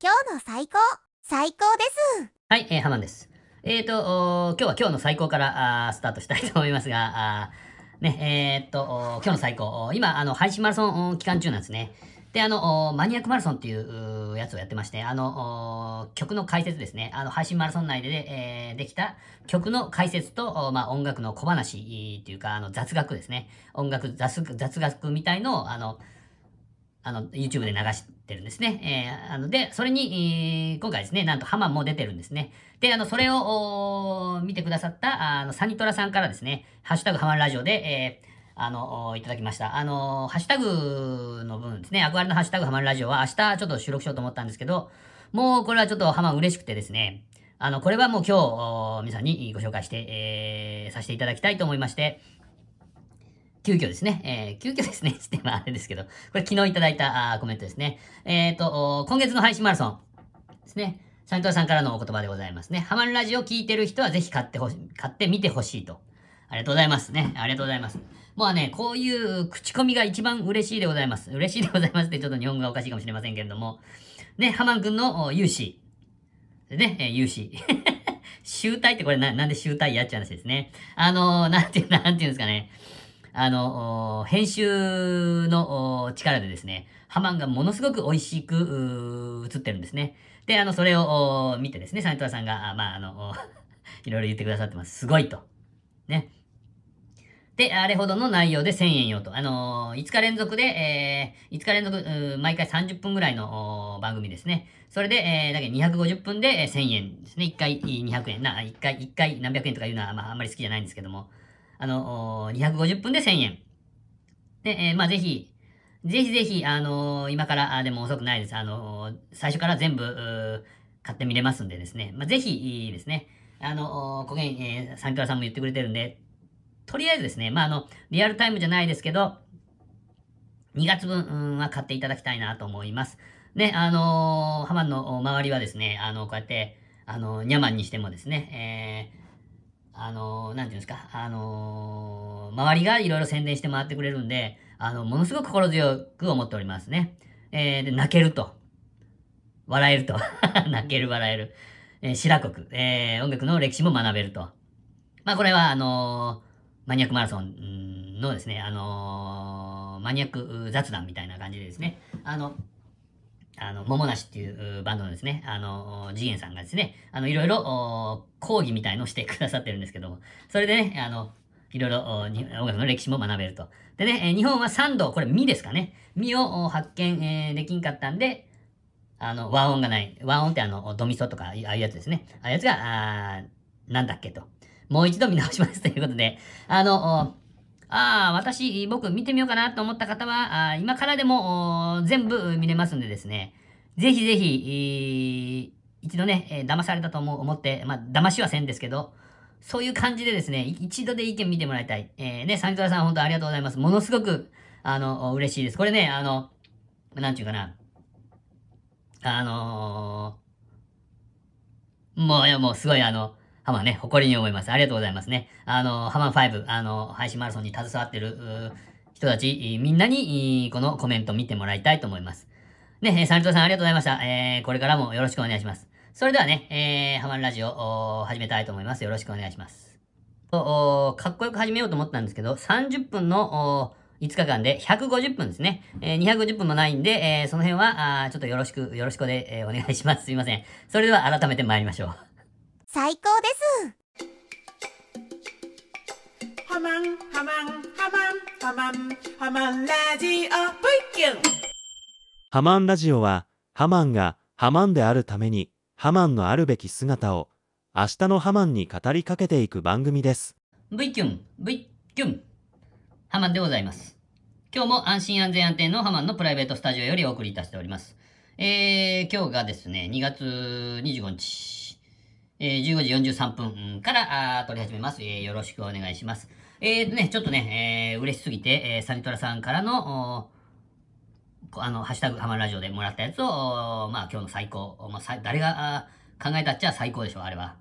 今日の最高、最高です。はい、えー、ハマンです。えーと、今日は今日の最高からあスタートしたいと思いますが、あね、えーっと、今日の最高、今、あの、配信マラソン期間中なんですね。で、あの、マニアックマラソンっていうやつをやってまして、あの、曲の解説ですね。あの、配信マラソン内で、えーできた曲の解説と、まあ、音楽の小話っていうか、あの、雑学ですね。音楽、雑雑学みたいのを、あの、あの、YouTube で流してるんですね。えー、あの、で、それに、えー今回ですね、なんとハマンも出てるんですね。で、あの、それを、見てくださった、あの、サニトラさんからですね、ハッシュタグハマンラジオで、えーあの、いただきました。あの、ハッシュタグの部分ですね、憧れのハッシュタグハマンラジオは明日ちょっと収録しようと思ったんですけど、もうこれはちょっとハマン嬉しくてですね、あの、これはもう今日、皆さんにご紹介して、えーさせていただきたいと思いまして、急遽ですね、えー急遽ですね、つってまああれですけど、これ昨日いただいたあコメントですね。えっ、と、今月の配信マラソンですね。サニトラさんからのお言葉でございますね。ハマンラジオ聞いてる人はぜひ買ってほし、買ってみてほしいと。ありがとうございますね。ありがとうございます。もうね、こういう口コミが一番嬉しいでございます。嬉しいでございますってちょっと日本語がおかしいかもしれませんけれども。ね、ハマン君の勇姿。でね、えー勇姿。集大ってこれな、なんで集大やっちゃう話ですね。あのー、なんていう、なんていうんですかね。あの、編集の力でですね、ハマンがものすごく美味しく映ってるんですね。で、あの、それを見てですね、サニトラさんが、あまあ、あの、いろいろ言ってくださってます。すごいと。ね。で、あれほどの内容で1000円よと。あのー5日連続で、えー5日連続、毎回30分ぐらいの番組ですね。それで、えーだけ250分でえー1000円ですね。1回200円。な、1回、1回何百円とかいうのは、まあ、あんまり好きじゃないんですけども。あの、250分で1000円。で、えーまあ、ぜひ、ぜひぜひ、あのー今から、あでも遅くないです。あのー最初から全部、買ってみれますんでですね。まあ、ぜひ、いいですね。あの、こげん、えーサンキュラさんも言ってくれてるんで、とりあえずですね、まあ、あの、リアルタイムじゃないですけど、2月分は買っていただきたいなと思います。ね、あのーハマンの周りはですね、あの、こうやって、あの、ニャマンにしてもですね、えー、あのーなんていうんですか、あのー周りがいろいろ宣伝して回ってくれるんで、あの、ものすごく心強く思っておりますね。えー、で、泣けると。笑えると。泣ける、笑える。えー、白国。えー、音楽の歴史も学べると。まあ、これは、あのーマニアックマラソンのですね、あのマニアック雑談みたいな感じでですね、あの、あの、桃梨っていうバンドのですね、あの、次元さんがですね、あの、いろいろ、講義みたいのをしてくださってるんですけども、それでね、あの、いろいろ音楽の歴史も学べると。でね、日本は3度、これ、ミですかね。ミを発見、えーできんかったんで、あの、和音がない。和音ってあの、ドミソとか、ああいうやつですね。ああいうやつが、あなんだっけと。もう一度見直しますということで、あの、ああ、私、僕見てみようかなと思った方は、あ今からでも全部見れますんでですね、ぜひぜひ、えー一度ね、えー騙されたと思う思って、まあ、騙しはせんですけど、そういう感じでですね、一度で意見見てもらいたい。えー、ね、サニトラさん本当ありがとうございます。ものすごく、あの、嬉しいです。これね、あの、なんていうかな、あのーもう、いや、もうすごいあの、ハマね、誇りに思います。ありがとうございますね。あの、ハマン5、あの、配信マラソンに携わってる人たち、みんなに、このコメント見てもらいたいと思います。ね、サニトさんありがとうございました。えー、これからもよろしくお願いします。それではね、えー、ハマンラジオ、おー始めたいと思います。よろしくお願いします。おかっこよく始めようと思ったんですけど、30分の、5日間で150分ですね。えー、250分もないんで、えーその辺は、あちょっとよろしく、よろしくで、えーお願いします。すいません。それでは改めて参りましょう。最高です。ハマンハマンハマンハマンハマンラジオブイキュンハマンラジオは、ハマンがハマンであるために、ハマンのあるべき姿を、明日のハマンに語りかけていく番組です。V キュン、V キュン。ハマンでございます。今日も安心安全安定のハマンのプライベートスタジオよりお送りいたしております。えー、今日がですね、2月25日、えー、15時43分からあ撮り始めます。えー、よろしくお願いします。えーとね、ちょっとね、えー、嬉しすぎて、えー、サニトラさんからの、あの、ハッシュタグハマラジオでもらったやつを、まあ今日の最高、まあ、さ誰があ考えたっちゃ最高でしょ、あれは。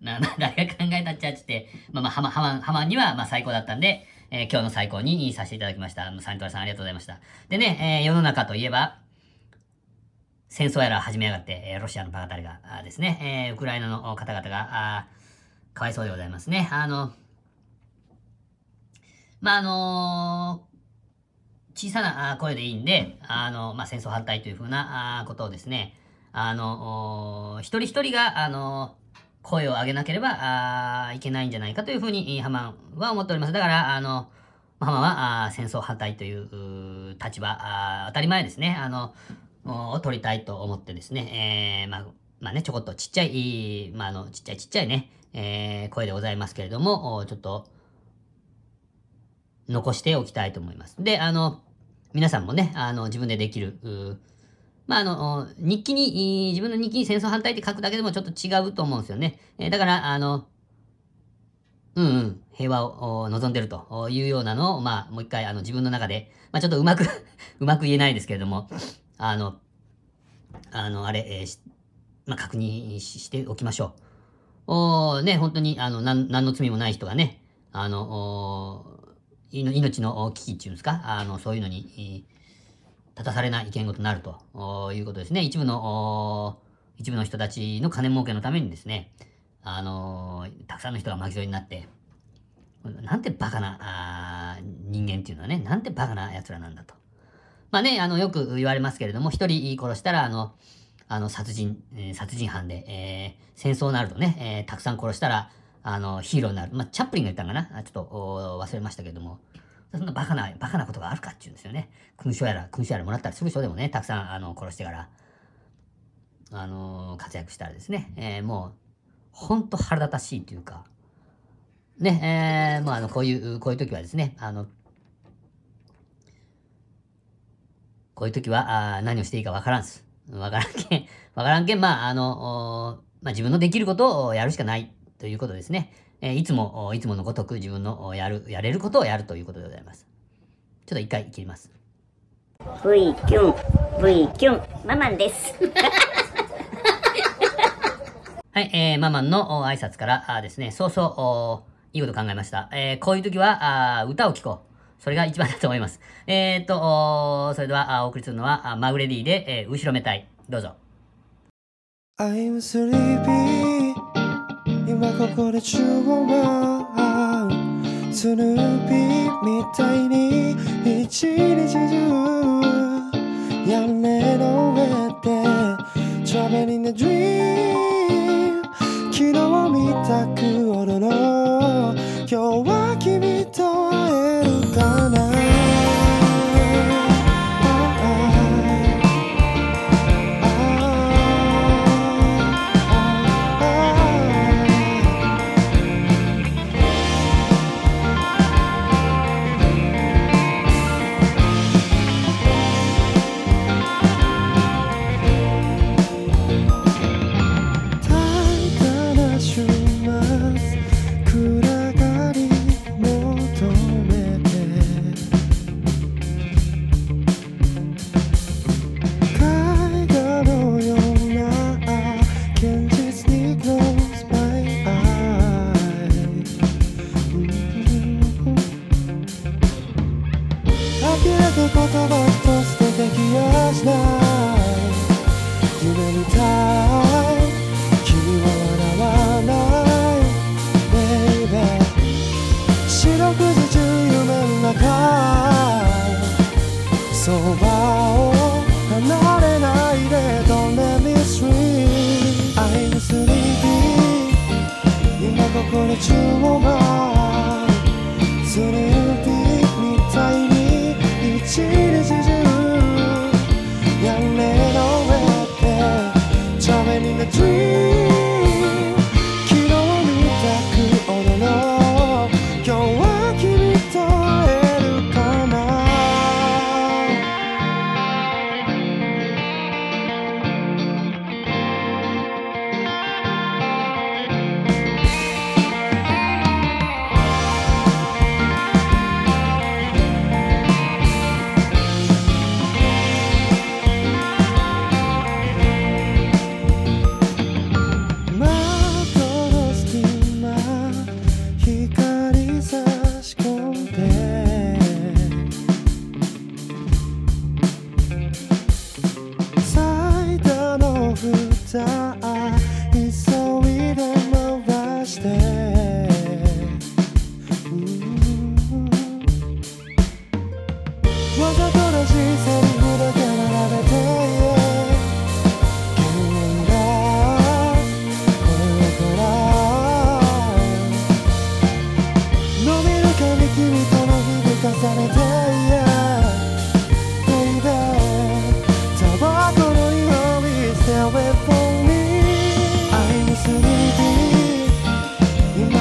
な、な、誰が考えたっちゃって、まあまあ、ハマ、ハマ、ハマには、まあ最高だったんで、えー今日の最高にさせていただきました。サニトラさんありがとうございました。でね、えー世の中といえば、戦争やら始めやがって、ロシアのバカタレがですね、えウクライナの方々が、あかわいそうでございますね。あの、まあ、あの小さな声でいいんで、あの、まあ、戦争反対というふうなことをですね、あの、一人一人が、あの声を上げなければいけないんじゃないかというふうに、ハマンは思っております。だから、あの、ハマンは戦争反対という立場、当たり前ですね、あの、を取りたいと思ってですね、えーまあ、まあね、ちょこっとちっちゃい、まあ、あの、ちっちゃいちっちゃいね、えー声でございますけれども、ちょっと、残しておきたいと思います。で、あの、皆さんもね、あの、自分でできる、まあ、あの、日記に、自分の日記に戦争反対って書くだけでもちょっと違うと思うんですよね。えーだから、あの、うんうん、平和を望んでるというようなのを、まあ、もう一回、あの、自分の中で、まあ、ちょっとうまく うまく言えないですけれども、あの、あの、あれ、えーまあ、確認しておきましょう。おね、本当に、あの、なん、何の罪もない人がね、あの、いの命の危機っていうんですか、あの、そういうのに、立たされない意見ごとになるということですね。一部の、一部の人たちの金儲けのためにですね、あのたくさんの人が巻き添えになって、なんてバカなあ人間っていうのはね、なんてバカな奴らなんだと。まあね、あの、よく言われますけれども、一人殺したら、あの、あの、殺人、殺人犯で、えー戦争になるとね、えーたくさん殺したら、あの、ヒーローになる。まあ、チャップリンが言ったんかな？ちょっと忘れましたけれども、そんなバカな、バカなことがあるかっていうんですよね。勲章やら、勲章やらもらったりする人でもね、たくさん、あの、殺してから、あの活躍したらですね、えーもう、ほんと腹立たしいというか、ね、えー、もうあの、こういう、こういう時はですね、あの、こういう時は、あー何をしていいかわからんす。わからんけん、わからんけん、まあ、あの、おまあ、自分のできることをやるしかないということですね。えーいつも、おいつものごとく自分のおやる、やれることをやるということでございます。ちょっと一回切ります。V キュン V キュンママンです はい、えー、ママンのお挨拶からあーですね、そうそう、おいいこと考えました。えー、こういう時は、あー歌を聴こう。それが一番だと思います。えーっと、それでは、お送りするのは、マグレディで、えー後ろめたい。どうぞ。I'm sleepy 今ここで注文スヌーピーみたいに一日中屋根の上で Traveling a dream 昨日見たくここで注文が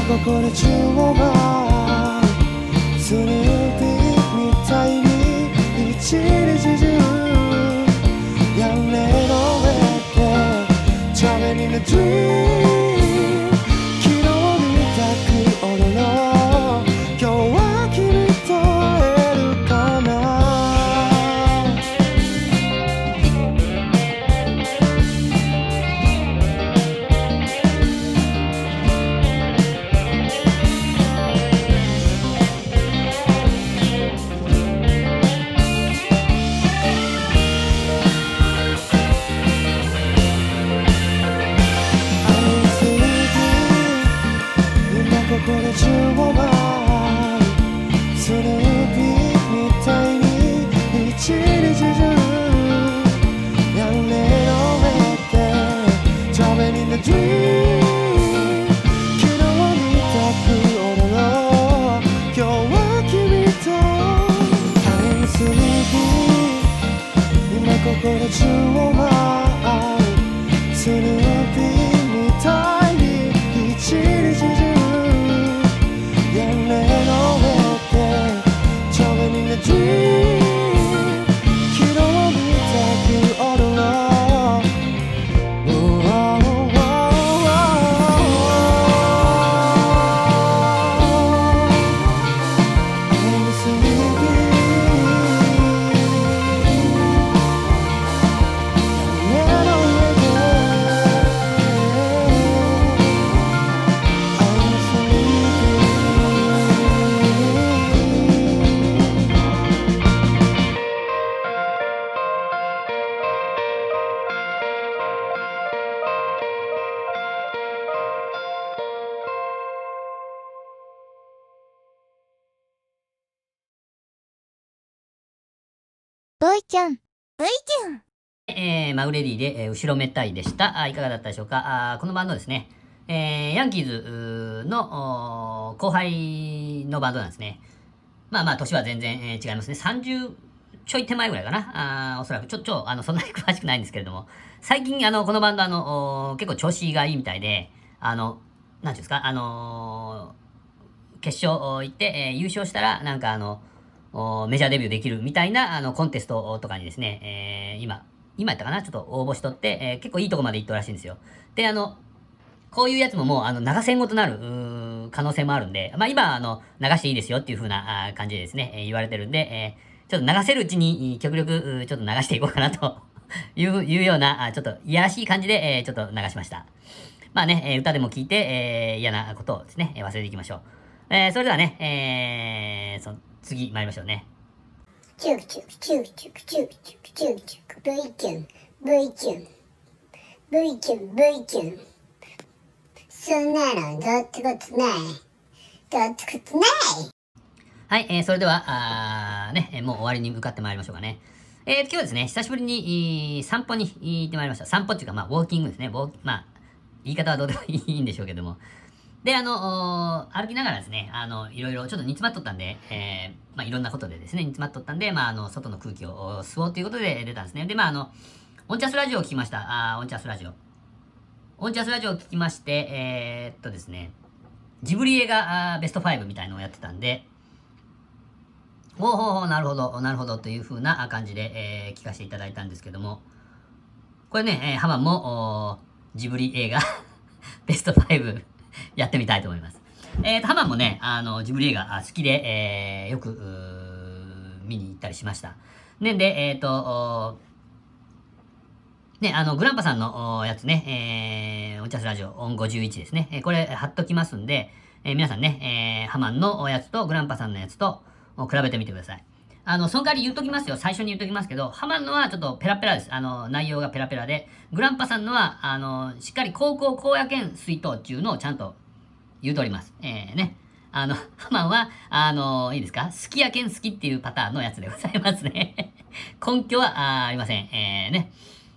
ここで注文がスヌーピーみた。いに一日中屋根の上で Traveling a dream 过来接我吧。ブイキュン V キュンえー、マグレディで、えー後ろめったいでした。あいかがだったでしょうか？あーこのバンドですね、えーヤンキーズのおー後輩のバンドなんですね。まあまあ、年は全然、えー違いますね。30ちょい手前ぐらいかな？あーおそらく、ちょ、ちょ、あの、そんなに詳しくないんですけれども、最近、あの、このバンド、あの、結構調子がいいみたいで、あの、なんていうんですか、あのー決勝お行って、えー優勝したら、なんかあの、おメジャーデビューできるみたいなあのコンテストとかにですね、えー今、今やったかな？ちょっと応募しとって、えー結構いいとこまで行ったらしいんですよ。で、あの、こういうやつももう、あの、流せんごとなる、可能性もあるんで、まあ今、あの、流していいですよっていう風な感じでですね、えー言われてるんで、えーちょっと流せるうちに、極力、ちょっと流していこうかなと いう、いうような、あちょっといやらしい感じで、えーちょっと流しました。まあね、えー歌でも聞いて、えー嫌なことをですね、忘れていきましょう。えーそれではね、えーそ次参りましょうね。チュクチュクチュクチュクチュクチュクチュクチュク V キュン V キュン V キュン V キュンそんなのどうってことないどうってことないはい、えー、それでは、あーね、もう終わりに向かってまいりましょうかね。えー、今日はですね、久しぶりに、いー散歩に行ってまいりました。散歩っていうか、まあ、ウォーキングですね。ウォーまあ、言い方はどうでもいいんでしょうけども。で、あの、歩きながらですね、あの、いろいろちょっと煮詰まっとったんで、えー、まあ、いろんなことでですね、煮詰まっとったんで、まあ、あの、外の空気を吸おうということで出たんですね。で、まあ、あの、オンチャスラジオを聞きました。あオンチャスラジオ。オンチャスラジオを聞きまして、えー、っとですね、ジブリ映画ベスト5みたいのをやってたんで、ほうほうほう、なるほど、なるほどという風な感じで、えー聞かせていただいたんですけども、これね、えーハマも、ジブリ映画 ベスト5 やってみたいと思います。えーと、ハマンもね、あの、ジブリ映画好きで、えーよく、見に行ったりしました。ね、で、えっ、と、ね、あの、グランパさんのやつね、えー、お茶すラジオ、オン51ですね。えーこれ貼っときますんで、えー皆さんね、えーハマンのやつとグランパさんのやつと比べてみてください。あの、その代わり言っときますよ。最初に言っときますけど、ハマンのはちょっとペラペラです。あの、内容がペラペラで、グランパさんのは、あの、しっかり高校荒野県水筒っていうのをちゃんと言うとおります。えー、ね。あの、ハマンは、あの、いいですか？好きやけん好きっていうパターンのやつでございますね。根拠はあありません。えー、ね。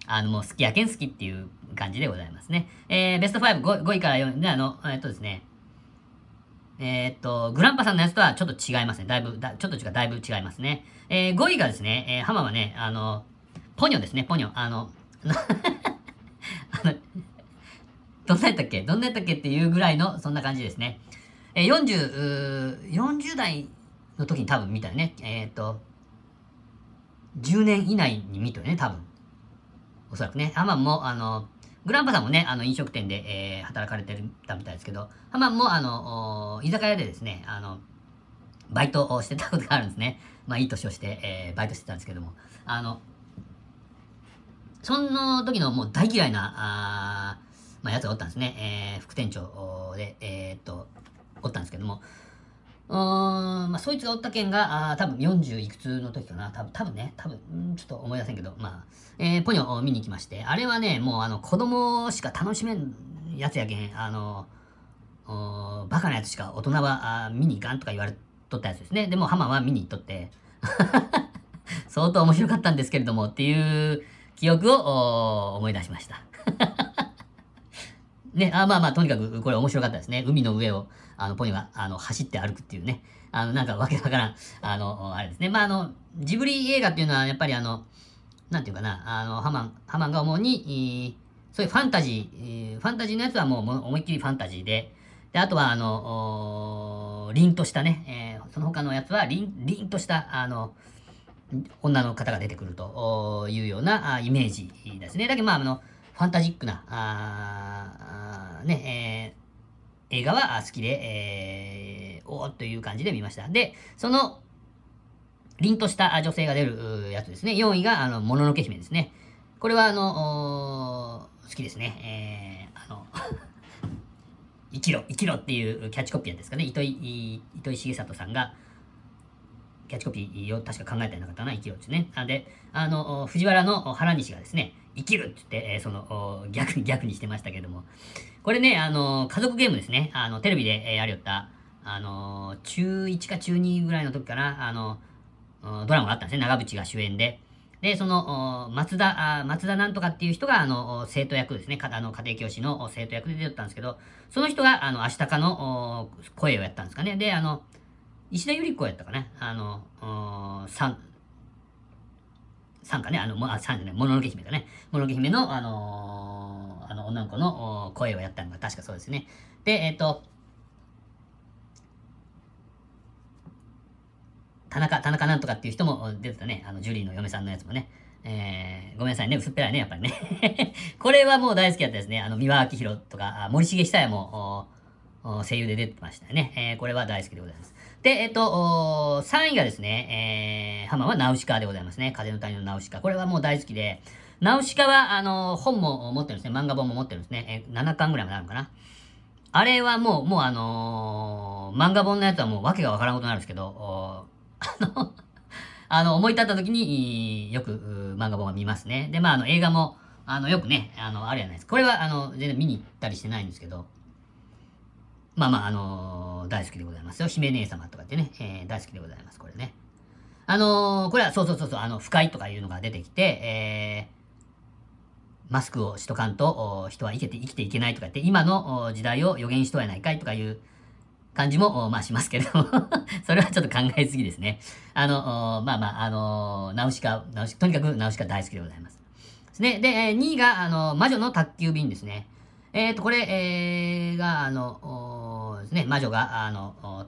あの、もう好きやけん好きっていう感じでございますね。えー、ベスト5、5, 5位から4位で、あの、えっとですね、えーっと、グランパさんのやつとはちょっと違いますね。だいぶ、だちょっと違う、だいぶ違いますね。えー、5位がですね、えー、ハマはね、あの、ポニョですね、ポニョ。あの、あの、どんなやったっけ？どんなやったっけっていうぐらいの、そんな感じですね。えー、40、40代の時に多分見たよね。えーっと、10年以内に見たよね、多分。おそらくね。ハマも、あの、グランパさんもね、あの、飲食店で、えー働かれてたみたいですけど、ハマンも、あの、居酒屋でですね、あの、バイトをしてたことがあるんですね。まあ、いい年をして、えーバイトしてたんですけども、あの、その時のもう大嫌いな、あまあ、やつがおったんですね。えー副店長で、えーっと、おったんですけども、うん、まあ、そいつがおった件が、あ多分40いくつの時かな。多分、多分ね、多分、んちょっと思い出せんけど、まあ、えーポニョを見に行きまして、あれはね、もうあの、子供しか楽しめんやつやけん、あの、おバカなやつしか大人はあ見に行かんとか言われとったやつですね。でも、ハマは見に行っとって、相当面白かったんですけれどもっていう記憶を思い出しました。ね、あまあまあ、とにかくこれ面白かったですね。海の上を、あの、ポニョが、あの、走って歩くっていうね。あの、なんかわけわからん、あの、あれですね。まあ、あの、ジブリ映画っていうのは、やっぱりあの、なんていうかな、あの、ハマン、ハマンが思うに、そういうファンタジー、ファンタジーのやつはもう思いっきりファンタジーで、で、あとは、あの、凛としたね、えーその他のやつは、凛、凛とした、あの、女の方が出てくるというようなあイメージですね。だけど、まあ、あの、ファンタジックな、ああね、えー映画は好きで、えー、おーという感じで見ました。で、その、凛とした女性が出るやつですね。4位が、あの、もののけ姫ですね。これは、あの、好きですね。えー、あの、生きろ、生きろっていうキャッチコピーですかね。糸井、糸井重里さんが、キャッチコピーを確か考えたような方な、生きろですね。なんで、あの、藤原の原西がですね、生きるって言って、えーその、逆に 逆にしてましたけども、これね、あの、家族ゲームですね。あの、テレビで、えーやりよった、あの、中1か中2ぐらいの時かな、あの、ドラマがあったんですね。長渕が主演で。で、その、松田、松田なんとかっていう人が、あの、生徒役ですね。あの、家庭教師の生徒役で出てたんですけど、その人が、あの、明日かの声をやったんですかね。で、あの、石田ゆり子やったかな。あの、さん、さんかね、あの、もあ、さんじゃない、もののけ姫かね。もののけ姫の、あのーあの、女の子の声をやったのが確かそうですね。で、えっ、と、田中、田中なんとかっていう人も出てたね。あの、ジュリーの嫁さんのやつもね。えー、ごめんなさいね、薄っぺらいね、やっぱりね。これはもう大好きだったですね。あの、三輪明宏とか、森重久彌も、声優で出てましたね。えー、これは大好きでございます。で、えっ、と、3位がですね、えー、ハマはナウシカでございますね。風の谷のナウシカ。これはもう大好きで、ナウシカは、あの、本も持ってるんですね。漫画本も持ってるんですね。えー7巻ぐらいまであるのかな。あれはもう、もうあのー漫画本のやつはもう訳がわからんことになるんですけど、あの、あの、思い立った時に、よく、漫画本は見ますね。で、まあ、あの、映画も、あの、よくね、あの、あれやないです。これは、あの、全然見に行ったりしてないんですけど、まあまあ、あの大好きでございますよ。姫姉様とかってね、えー大好きでございます、これね。あのーこれは、そうそうそうそう、あの、不快とかいうのが出てきて、えーマスクをしとかんと、人は生きて、生きていけないとか言って、今の時代を予言しとやないかいとかいう感じも、まあしますけれども、それはちょっと考えすぎですね。あの、まあまあ、あのナウシカ、ナウシ、とにかくナウシカ大好きでございます。ですね。で、えー2位が、あの、魔女の宅急便ですね。えっ、と、これ、えー、が、あの、ですね、魔女が、あの、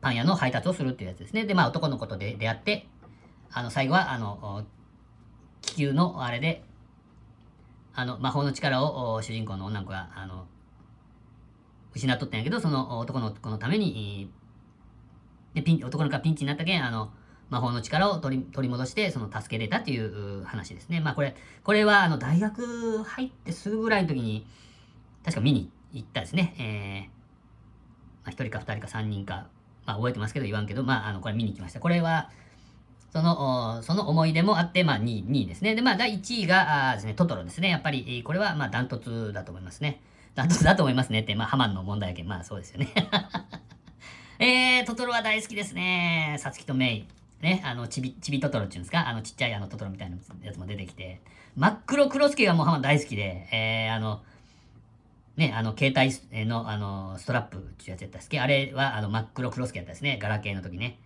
パン屋の配達をするっていうやつですね。で、まあ、男の子と出会って、あの、最後は、あの、気球のあれで、あの、魔法の力を、主人公の女の子が、あの、失っとったんやけど、その男の子のために、で、ピン、男の子がピンチになったけん、あの、魔法の力を取り取り戻して、その助けれたっていう話ですね。まあこれ、これはあの大学入ってすぐぐらいの時に、確か見に行ったですね。えー、まあ一人か二人か三人か、まあ覚えてますけど言わんけど、まああの、これ見に行きました。これは、その、その思い出もあって、まあ2位、2位ですね。で、まあ第1位が、あですね、トトロですね。やっぱり、これはまあダントツだと思いますね。ダントツだと思いますねって、まあハマンの問題やけん、まあそうですよね。えー、トトロは大好きですね。さつきとメイ。ね、あの、ちび、ちびトトロっていうんですか？あの、ちっちゃいあのトトロみたいなやつも出てきて。真っ黒クロスケがもうハマン大好きで、えー、あの、ね、あの、携帯の、あの、ストラップっていうやつやったっすけ？あれは、あの、真っ黒クロスケやったですね。ガラケーの時ね。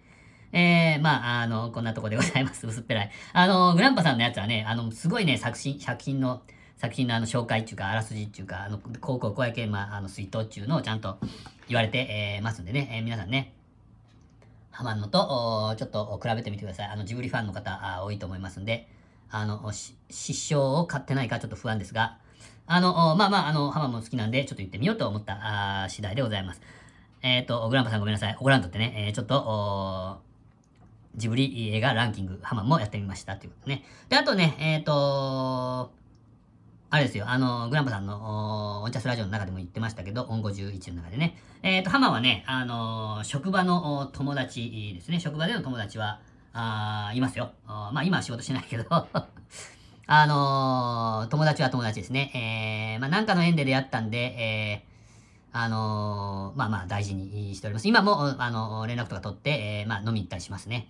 えー、まあ、あの、こんなとこでございます。薄っぺらい。あの、グランパさんのやつはね、あの、すごいね、作品、作品の、作品のあの、紹介っていうか、あらすじっていうか、あの、こうこうこうやけ、まあ、あの、水筒っていうのをちゃんと言われて、えーますんでね、えー皆さんね、ハマんのと、ちょっと比べてみてください。あの、ジブリファンの方、あ多いと思いますんで、あの、し失笑を買ってないかちょっと不安ですが、あの、まあまあ、あの、ハマも好きなんで、ちょっと言ってみようと思った、あ次第でございます。えっ、と、グランパさんごめんなさい。怒らんとってね、えーちょっと、ジブリ映画ランキング、ハマもやってみましたということね。で、あとね、えっ、とあれですよ、あの、グランパさんの、おオンチャスラジオの中でも言ってましたけど、音51の中でね、えっ、と、ハマはね、あの、職場の友達ですね、職場での友達は、あいますよ。まあ、今は仕事してないけど、あのー友達は友達ですね。えー、まあ、なんかの縁で出会ったんで、えー、あのーまあまあ大事にしております。今も、あの連絡とか取って、えー、まあ飲み行ったりしますね。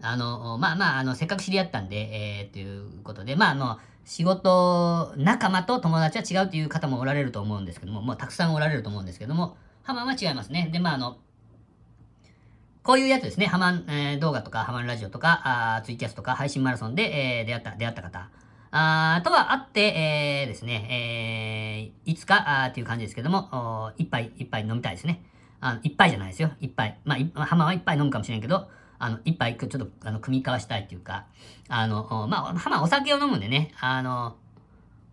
あのまあまあ、あの、せっかく知り合ったんで、えー、ということで、まあ、あの、仕事仲間と友達は違うという方もおられると思うんですけども、もうたくさんおられると思うんですけども、ハマンは違いますね。で、まあ、あの、こういうやつですね。ハマン、えー動画とか、ハマンラジオとか、あツイキャスとか、配信マラソンで、えー出会った、出会った方。あーとはあって、えーですね、えーいつか、あっていう感じですけども、一杯、一杯飲みたいですね。あの、一杯じゃないですよ。一杯。まあ、ハマンは一杯飲むかもしれんけど、あの、一杯、ちょっと、あの、組み交わしたいっていうか、あの、まあ、ハマンお酒を飲むんでね、あの、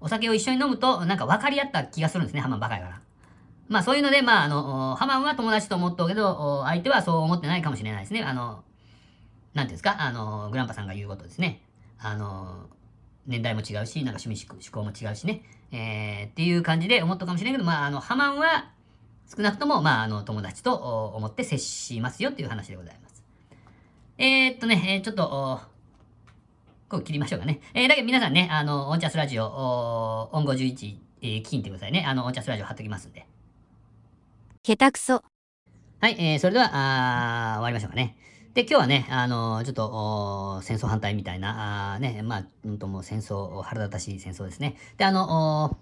お酒を一緒に飲むと、なんか分かり合った気がするんですね、ハマンバカやから。まあそういうので、まああの、ハマンは友達と思っとうけど、相手はそう思ってないかもしれないですね。あの、なんていうんですか、あの、グランパさんが言うことですね。あの、年代も違うし、なんか趣味思考も違うしね。えー、っていう感じで思ったかもしれないけど、まああの、ハマンは少なくとも、まああの、友達と思って接しますよっていう話でございます。えー、っとね、えーちょっと、これ切りましょうかね。えー、だけど皆さんね、あの、オンチャスラジオ、お音51、えー、聞いてくださいね。あの、オンチャスラジオ貼っときますんで。下手くそ。はい、えー、それでは、あ終わりましょうかね。で、今日はね、あのーちょっと、戦争反対みたいな、あね、まあ、うんともう戦争、腹立たしい戦争ですね。で、あの、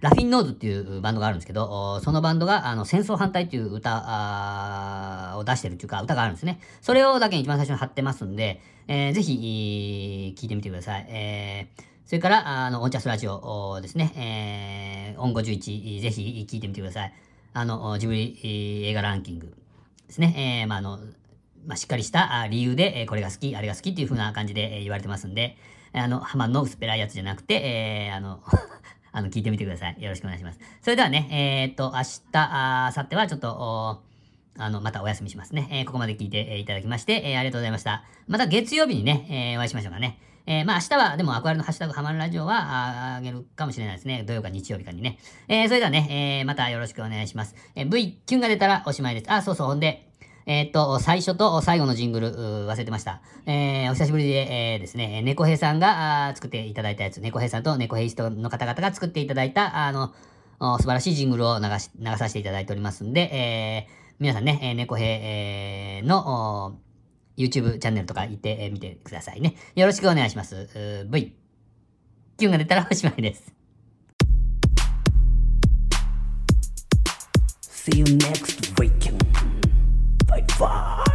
ラフィンノーズっていうバンドがあるんですけど、そのバンドが、あの、戦争反対っていう歌あを出してるっていうか、歌があるんですね。それをだけに一番最初に貼ってますんで、えーぜひ、聞いてみてください。えーそれから、あの、オンチャスラジオですね、えー、音51、ぜひ聞いてみてください。あの、ジブリ映画ランキングですね。えーまあ、あの、まあ、しっかりした理由で、えこれが好き、あれが好きっていう風な感じで、え言われてますんで、あの、ハマンの薄っぺらいやつじゃなくて、えーあの、あの、聞いてみてください。よろしくお願いします。それではね、えーっと、明日、あ明後日はちょっと、おあの、またお休みしますね。えーここまで聞いて、えーいただきまして、えーありがとうございました。また月曜日にね、えーお会いしましょうかね。えーまあ明日は、でも、アクアルのハッシュタグハマるラジオは、ああげるかもしれないですね。土曜か日曜日かにね。えーそれではね、えーまたよろしくお願いします。えー V キュンが出たらおしまいです。あ、そうそう、ほんで、えーっと、最初と最後のジングル、忘れてました。えーお久しぶりで、えーですね、猫兵さんがあ作っていただいたやつ、猫兵さんと猫兵ストの方々が作っていただいた、あの、素晴らしいジングルを流し、流させていただいておりますんで、えー皆さんね、えー猫兵、えーの、YouTube チャンネルとか行って、みてくださいね。よろしくお願いします。V。キュンが出たらおしまいです。See you next weekend. Bye bye.